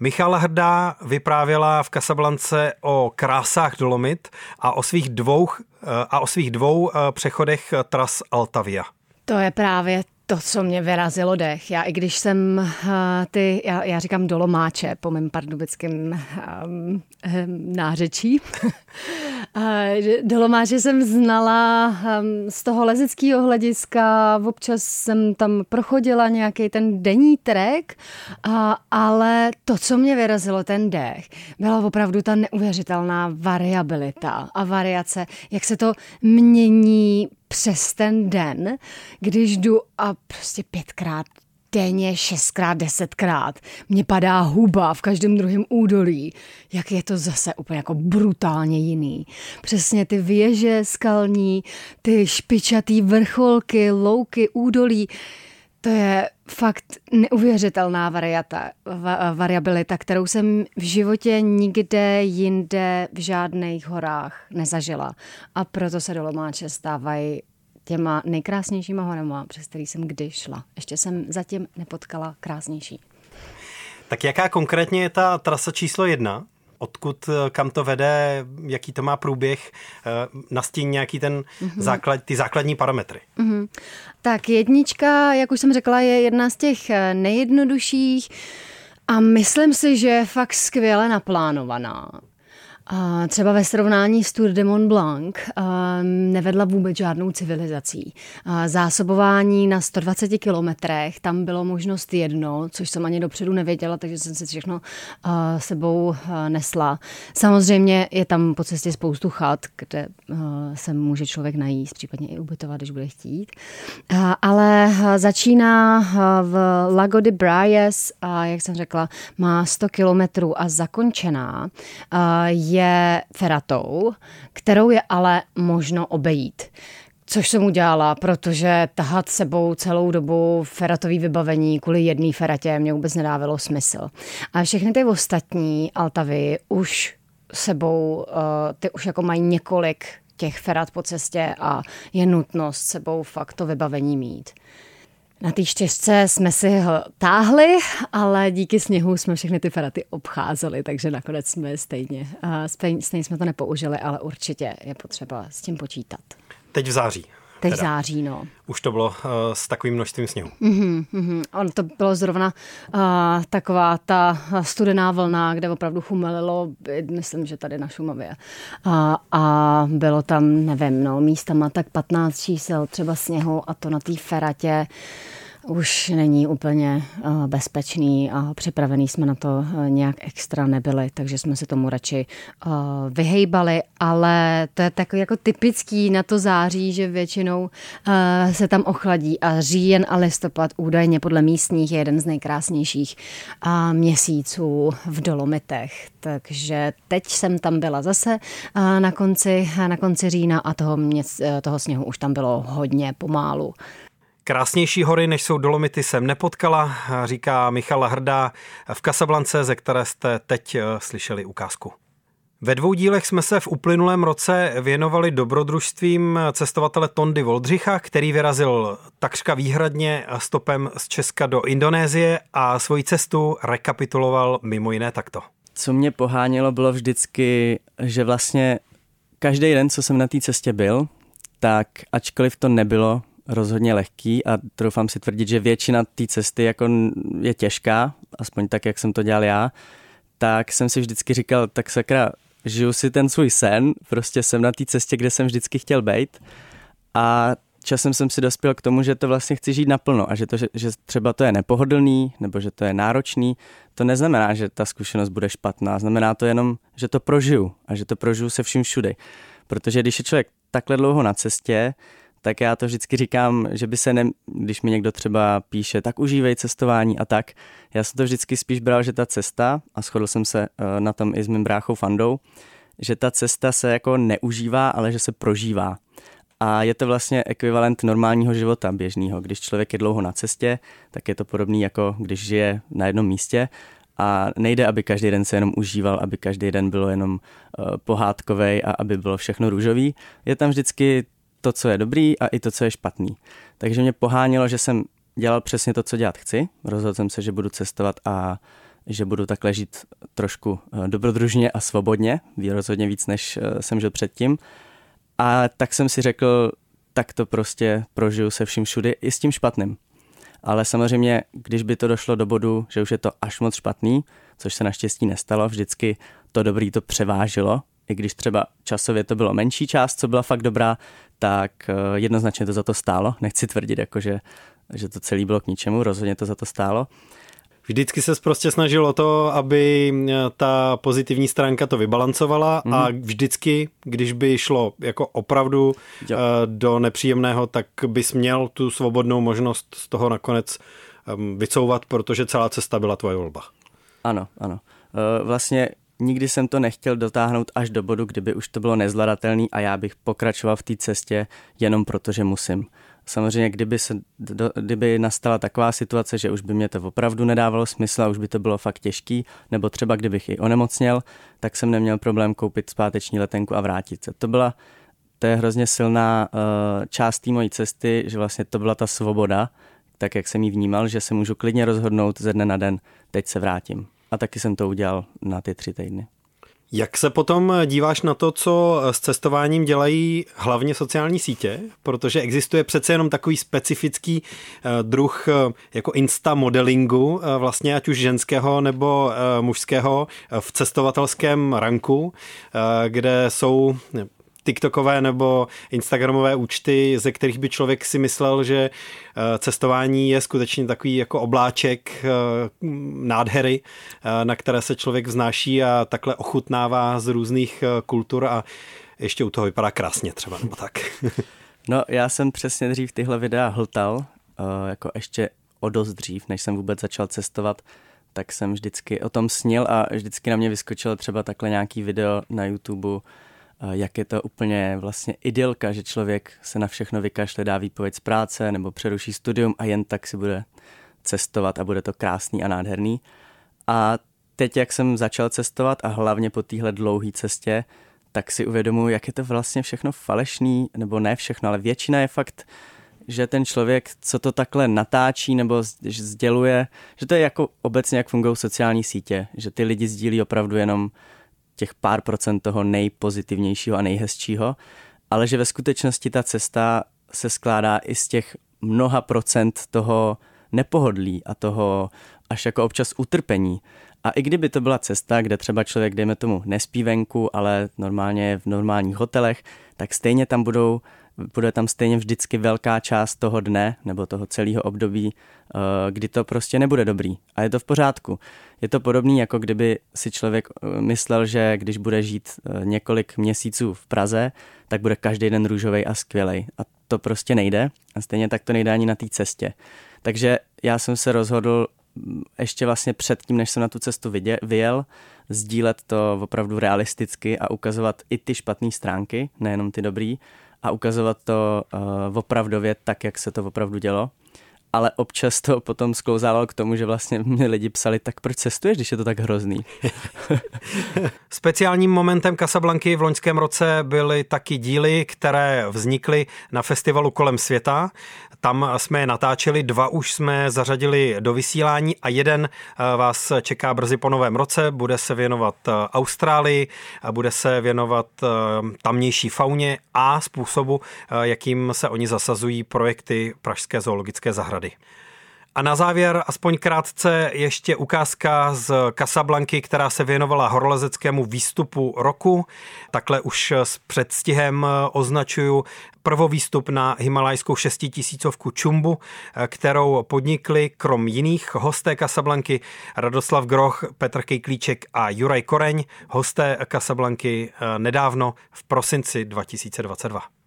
Michala Hrdá vyprávěla v Kasablance o krásách Dolomit a o svých dvou, eh, a o svých dvou eh, přechodech tras Altavia. To je právě to, co mě vyrazilo dech. Já i když jsem ty, já, já říkám dolomáče po mém pardubickém um, nářečí. *laughs* uh, dolomáče jsem znala um, z toho lezeckého hlediska, občas jsem tam prochodila nějaký ten denní trek, ale to, co mě vyrazilo ten dech, byla opravdu ta neuvěřitelná variabilita a variace, jak se to mění přes ten den, když jdu a prostě pětkrát denně, šestkrát, desetkrát. Mně padá huba v každém druhém údolí. Jak je to zase úplně jako brutálně jiný. Přesně ty věže skalní, ty špičatý vrcholky, louky, údolí. To je fakt neuvěřitelná variata, va, variabilita, kterou jsem v životě nikde jinde v žádných horách nezažila. A proto se Dolomáče stávají těma nejkrásnějšíma horama, přes který jsem kdy šla. Ještě jsem zatím nepotkala krásnější. Tak jaká konkrétně je ta trasa číslo jedna? odkud, kam to vede, jaký to má průběh, nastín nějaký ten mm-hmm. základ, ty základní parametry. Mm-hmm. Tak jednička, jak už jsem řekla, je jedna z těch nejjednodušších a myslím si, že je fakt skvěle naplánovaná. A třeba ve srovnání s Tour de Mont Blanc nevedla vůbec žádnou civilizací. Zásobování na 120 kilometrech, tam bylo možnost jedno, což jsem ani dopředu nevěděla, takže jsem si všechno sebou nesla. Samozřejmě je tam po cestě spoustu chat, kde se může člověk najíst, případně i ubytovat, když bude chtít. Ale začíná v Lago de Braies, a jak jsem řekla, má 100 kilometrů a zakončená je je feratou, kterou je ale možno obejít. Což jsem udělala, protože tahat sebou celou dobu feratový vybavení kvůli jedné feratě mě vůbec nedávalo smysl. A všechny ty ostatní altavy už sebou, uh, ty už jako mají několik těch ferat po cestě a je nutnost sebou fakt to vybavení mít. Na té čtyřce jsme si ho táhli, ale díky sněhu jsme všechny ty feraty obcházeli, takže nakonec jsme stejně, stejně, stejně jsme to nepoužili, ale určitě je potřeba s tím počítat. Teď v září. Teď teda. září, no. Už to bylo uh, s takovým množstvím sněhu. Mm-hmm, mm-hmm. On to bylo zrovna uh, taková ta studená vlna, kde opravdu chumelilo, myslím, že tady na Šumavě. Uh, a bylo tam, nevím, no, místama tak 15 čísel třeba sněhu a to na té feratě už není úplně uh, bezpečný a připravený jsme na to uh, nějak extra nebyli, takže jsme se tomu radši uh, vyhejbali, ale to je takový jako typický na to září, že většinou se tam ochladí a říjen a listopad údajně podle místních je jeden z nejkrásnějších měsíců v Dolomitech, takže teď jsem tam byla zase na konci, na konci října a toho, mě, toho sněhu už tam bylo hodně pomálu. Krásnější hory, než jsou Dolomity, jsem nepotkala, říká Michala Hrdá v Kasablance, ze které jste teď eh, slyšeli ukázku. Ve dvou dílech jsme se v uplynulém roce věnovali dobrodružstvím cestovatele Tondy Voldřicha, který vyrazil takřka výhradně stopem z Česka do Indonésie a svoji cestu rekapituloval mimo jiné takto. Co mě pohánělo, bylo vždycky, že vlastně každý den, co jsem na té cestě byl, tak ačkoliv to nebylo rozhodně lehký a troufám si tvrdit, že většina té cesty jako je těžká, aspoň tak, jak jsem to dělal já, tak jsem si vždycky říkal, tak sakra, žiju si ten svůj sen, prostě jsem na té cestě, kde jsem vždycky chtěl být a časem jsem si dospěl k tomu, že to vlastně chci žít naplno a že, to, že, že třeba to je nepohodlný nebo že to je náročný, to neznamená, že ta zkušenost bude špatná, znamená to jenom, že to prožiju a že to prožiju se vším všude. Protože když je člověk takhle dlouho na cestě, tak já to vždycky říkám, že by se, ne, když mi někdo třeba píše, tak užívej cestování a tak, já jsem to vždycky spíš bral, že ta cesta, a shodl jsem se eh, na tom i s mým bráchou Fandou, že ta cesta se jako neužívá, ale že se prožívá. A je to vlastně ekvivalent normálního života běžného. Když člověk je dlouho na cestě, tak je to podobný jako když žije na jednom místě a nejde, aby každý den se jenom užíval, aby každý den bylo jenom uh, pohádkovej a aby bylo všechno růžový. Je tam vždycky to, co je dobrý a i to, co je špatný. Takže mě pohánělo, že jsem dělal přesně to, co dělat chci. Rozhodl jsem se, že budu cestovat a že budu takhle žít trošku eh, dobrodružně a svobodně, rozhodně víc, než eh, jsem žil předtím. A tak jsem si řekl, tak to prostě prožiju se vším všude, i s tím špatným. Ale samozřejmě, když by to došlo do bodu, že už je to až moc špatný, což se naštěstí nestalo, vždycky to dobrý to převážilo, i když třeba časově to bylo menší část, co byla fakt dobrá, tak eh, jednoznačně to za to stálo. Nechci tvrdit, jako že, že to celé bylo k ničemu, rozhodně to za to stálo. Vždycky se prostě snažil o to, aby eh, ta pozitivní stránka to vybalancovala mm. a mhm. vždycky, když by šlo jako opravdu jo. Eh, do nepříjemného, tak bys měl tu svobodnou možnost z toho nakonec vycouvat, protože celá cesta byla tvoje volba. Ano, ano. Vlastně nikdy jsem to nechtěl dotáhnout až do bodu, kdyby už to bylo nezvladatelný a já bych pokračoval v té cestě jenom proto, že musím. Samozřejmě, kdyby, se, do, kdyby nastala taková situace, že už by mě to opravdu nedávalo smysl a už by to bylo fakt těžký, nebo třeba kdybych i onemocněl, tak jsem neměl problém koupit zpáteční letenku a vrátit se. To byla to je hrozně silná uh, část té mojí cesty, že vlastně to byla ta svoboda, tak jak jsem ji vnímal, že se můžu klidně rozhodnout ze dne na den, teď se vrátím. A taky jsem to udělal na ty tři týdny. Jak se potom díváš na to, co s cestováním dělají hlavně sociální sítě? Protože existuje přece jenom takový specifický eh, druh eh, jako insta modelingu, eh, vlastně ať už ženského nebo mužského v cestovatelském ranku, kde jsou TikTokové nebo Instagramové účty, ze kterých by člověk si myslel, že eh, cestování je skutečně takový jako obláček eh, nádhery, eh, na které se člověk vznáší a takhle ochutnává z různých kultur a ještě u toho vypadá krásně třeba, nebo tak. *laughs* No, já jsem přesně dřív tyhle videa hltal, jako ještě o dost dřív, než jsem vůbec začal cestovat, tak jsem vždycky o tom snil a vždycky na mě vyskočilo třeba takhle nějaký video na YouTube, jak je to úplně vlastně idylka, že člověk se na všechno vykašle, dá výpověď z práce nebo přeruší studium a jen tak si bude cestovat a bude to krásný a nádherný. A teď, jak jsem začal cestovat a hlavně po téhle dlouhé cestě, tak si uvědomuji, jak je to vlastně všechno falešný, nebo ne všechno, ale většina je fakt, že ten člověk, co to takhle natáčí nebo sděluje, že to je jako obecně, jak fungují sociální sítě, že ty lidi sdílí opravdu jenom těch pár procent toho nejpozitivnějšího a nejhezčího, ale že ve skutečnosti ta cesta se skládá i z těch mnoha procent toho nepohodlí a toho až jako občas utrpení. A i kdyby to byla cesta, kde třeba člověk, dejme tomu, nespí venku, ale normálně v normálních hotelech, tak stejně tam budou bude tam stejně vždycky velká část toho dne nebo toho celého období, eh, kdy to prostě nebude dobrý. A je to v pořádku. Je to podobný, jako kdyby si člověk eh, myslel, že když bude žít eh, několik měsíců v Praze, tak bude každý den růžový a skvělej. A to prostě nejde. A stejně tak to nejde ani na té cestě. Takže já jsem se rozhodl mm, ještě vlastně předtím, než jsem na tu cestu vyjel, sdílet to opravdu realisticky a ukazovat i ty špatné stránky, nejenom ty dobrý, a ukazovat to uh, opravdově tak, jak se to opravdu dělo. Ale občas to potom sklouzávalo k tomu, že vlastně mi lidi psali, tak proč cestuješ, když je to tak hrozný? *laughs* Speciálním momentem Casablanky v loňském roce byly taky díly, které vznikly na festivalu kolem světa. Tam jsme je natáčeli, dva už jsme zařadili do vysílání a jeden eh, vás čeká brzy po novém roce. Bude se věnovat eh, Austrálii, bude se věnovat eh, tamnější fauně a způsobu, jakým se oni zasazují projekty Pražské zoologické zahrady. A na závěr aspoň krátce ještě ukázka z Casablanky, která se věnovala horolezeckému výstupu roku. Takhle už s předstihem označuju prvovýstup na himalajskou šestitisícovku Čumbu, kterou podnikli krom jiných hosté Casablanky Radoslav Groch, Petr Kejklíček a Juraj Koreň, hosté Casablanky nedávno v prosinci 2022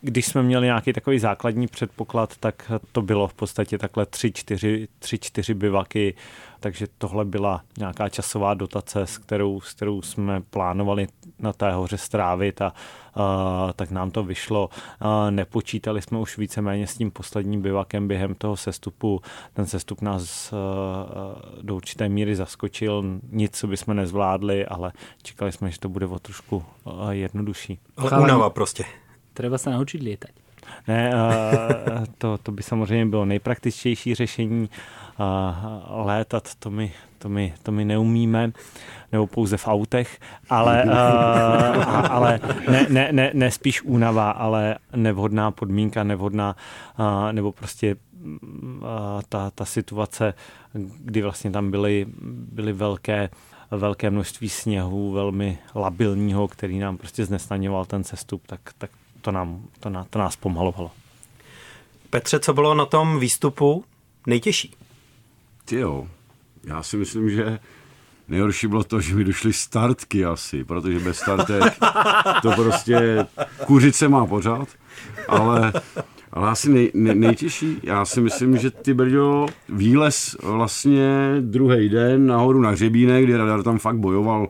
když jsme měli nějaký takový základní předpoklad, tak to bylo v podstatě takhle tři, čtyři, tři, čtyři bivaky, takže tohle byla nějaká časová dotace, s kterou, s kterou jsme plánovali na té hoře strávit a, a tak nám to vyšlo. A nepočítali jsme už víceméně s tím posledním bivakem během toho sestupu. Ten sestup nás a, do určité míry zaskočil, nic, co bychom nezvládli, ale čekali jsme, že to bude o trošku jednodušší. Ale únava prostě. Treba se naučit létat. Ne, to, to by samozřejmě bylo nejpraktičtější řešení. Létat to my, to my, to my neumíme, nebo pouze v autech, ale, ale ne, ne, ne, ne spíš únava, ale nevhodná podmínka, nevhodná, nebo prostě ta, ta situace, kdy vlastně tam byly, byly velké velké množství sněhu, velmi labilního, který nám prostě znesnaňoval ten cestup, tak, tak to, nám, to, ná, to nás pomalovalo. Petře, co bylo na tom výstupu nejtěžší? Ty jo, já si myslím, že nejhorší bylo to, že mi došly startky asi, protože bez startek to prostě kuřice má pořád, ale, ale asi nej, nej, nejtěžší, já si myslím, že ty brďo výlez vlastně druhý den nahoru na Hřebínek, kdy radar tam fakt bojoval,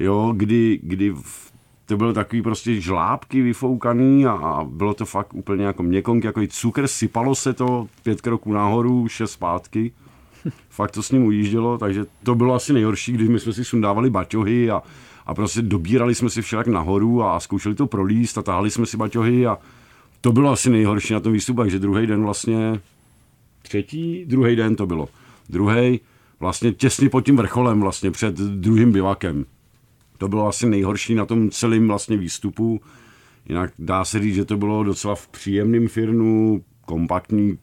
jo, kdy, kdy v to bylo takový prostě žlábky vyfoukaný a, a bylo to fakt úplně jako měkonky, jako cukr, sypalo se to pět kroků nahoru, šest zpátky. fakt to s ním ujíždělo, takže to bylo asi nejhorší, když my jsme si sundávali baťohy a, a prostě dobírali jsme si všelak nahoru a zkoušeli to prolíst a tahali jsme si baťohy a to bylo asi nejhorší na tom výstupu, takže druhý den vlastně, třetí, druhý den to bylo. Druhý vlastně těsně pod tím vrcholem, vlastně před druhým bivakem To bylo asi nejhorší na tom celém vlastně výstupu. Jinak dá se říct, že to bylo docela v příjemném firnu, kompaktní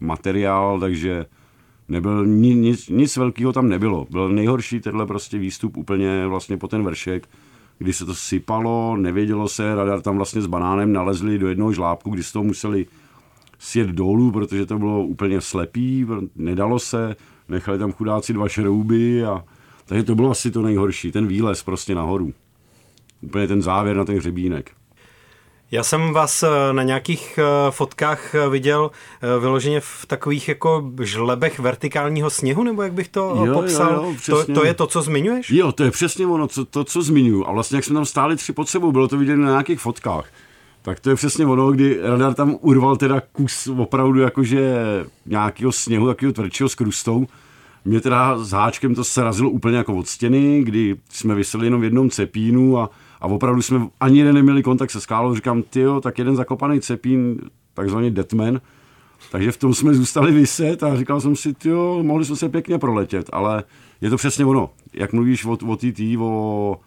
materiál, takže nebyl nic, nic velkého tam nebylo. Byl nejhorší tenhle prostě výstup úplně vlastně po ten vršek, kdy se to sypalo, nevědělo se, radar tam vlastně s banánem nalezli do jednoho žlábku, kdy z toho museli sjet dolů, protože to bylo úplně slepý, nedalo se, nechali tam chudáci dva šrouby a takže to bylo asi to nejhorší, ten výlez prostě nahoru. Úplně ten závěr na ten hřebínek. Já jsem vás eh, na nějakých eh, fotkách eh, viděl vyloženě v takových jako žlebech vertikálního sněhu, nebo jak bych to jo, popsal? Jo, jo, to, to je to, co zmiňuješ? Jo, to je přesně ono, co, to, co zmiňuji. A vlastně jak jsme tam stáli tři pod sebou, bylo to vidět na nějakých fotkách. Tak to je přesně ono, kdy radar tam urval teda kus opravdu jakože nějakého sněhu, takového tvrdšího s krustou. Mě teda s háčkem to srazilo úplně jako od stěny, kdy jsme vyseli jenom v jednom cepínu a a opravdu jsme ani jeden neměli kontakt se skálou. Říkám, ty tak jeden zakopaný cepín, takzvaný deadman. Takže v tom jsme zůstali vyset a říkal jsem si, ty mohli jsme se pěkně proletět, ale je to přesně ono. Jak mluvíš o, o TT, o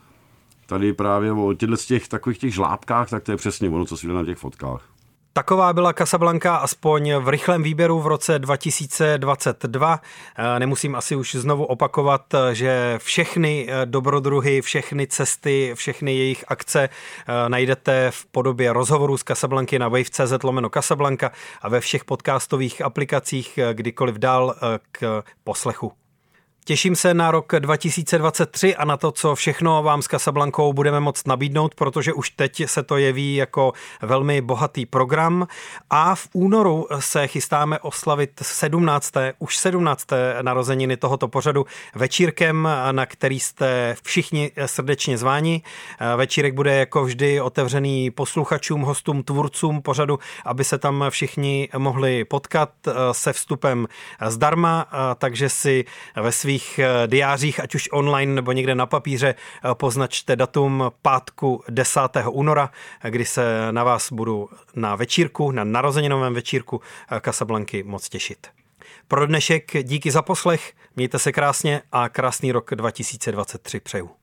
tady právě o těchto těch takových těch žlábkách, tak to je přesně ono, co si na těch fotkách. Taková byla Casablanca aspoň v rychlém výběru v roce 2022. Eh, nemusím asi už znovu opakovat, že všechny eh, dobrodruhy, všechny cesty, všechny jejich akce eh, najdete v podobě rozhovorů z Casablanky na wave.cz lomeno Casablanca a ve všech podcastových aplikacích kdykoliv dál k poslechu. Těším se na rok 2023 a na to, co všechno vám s Casablankou budeme moct nabídnout, protože už teď se to jeví jako velmi bohatý program a v únoru se chystáme oslavit 17. už 17. narozeniny tohoto pořadu večírkem, na který jste všichni srdečně zváni. Večírek bude jako vždy otevřený posluchačům, hostům, tvůrcům pořadu, aby se tam všichni mohli potkat se vstupem zdarma, takže si ve svých svých eh, diářích, ať už online nebo někde na papíře, eh, poznačte datum pátku 10. února, kdy se na vás budu na večírku, na narozeninovém večírku Kasablanky eh, moc těšit. Pro dnešek díky za poslech, mějte se krásně a krásný rok 2023 přeju.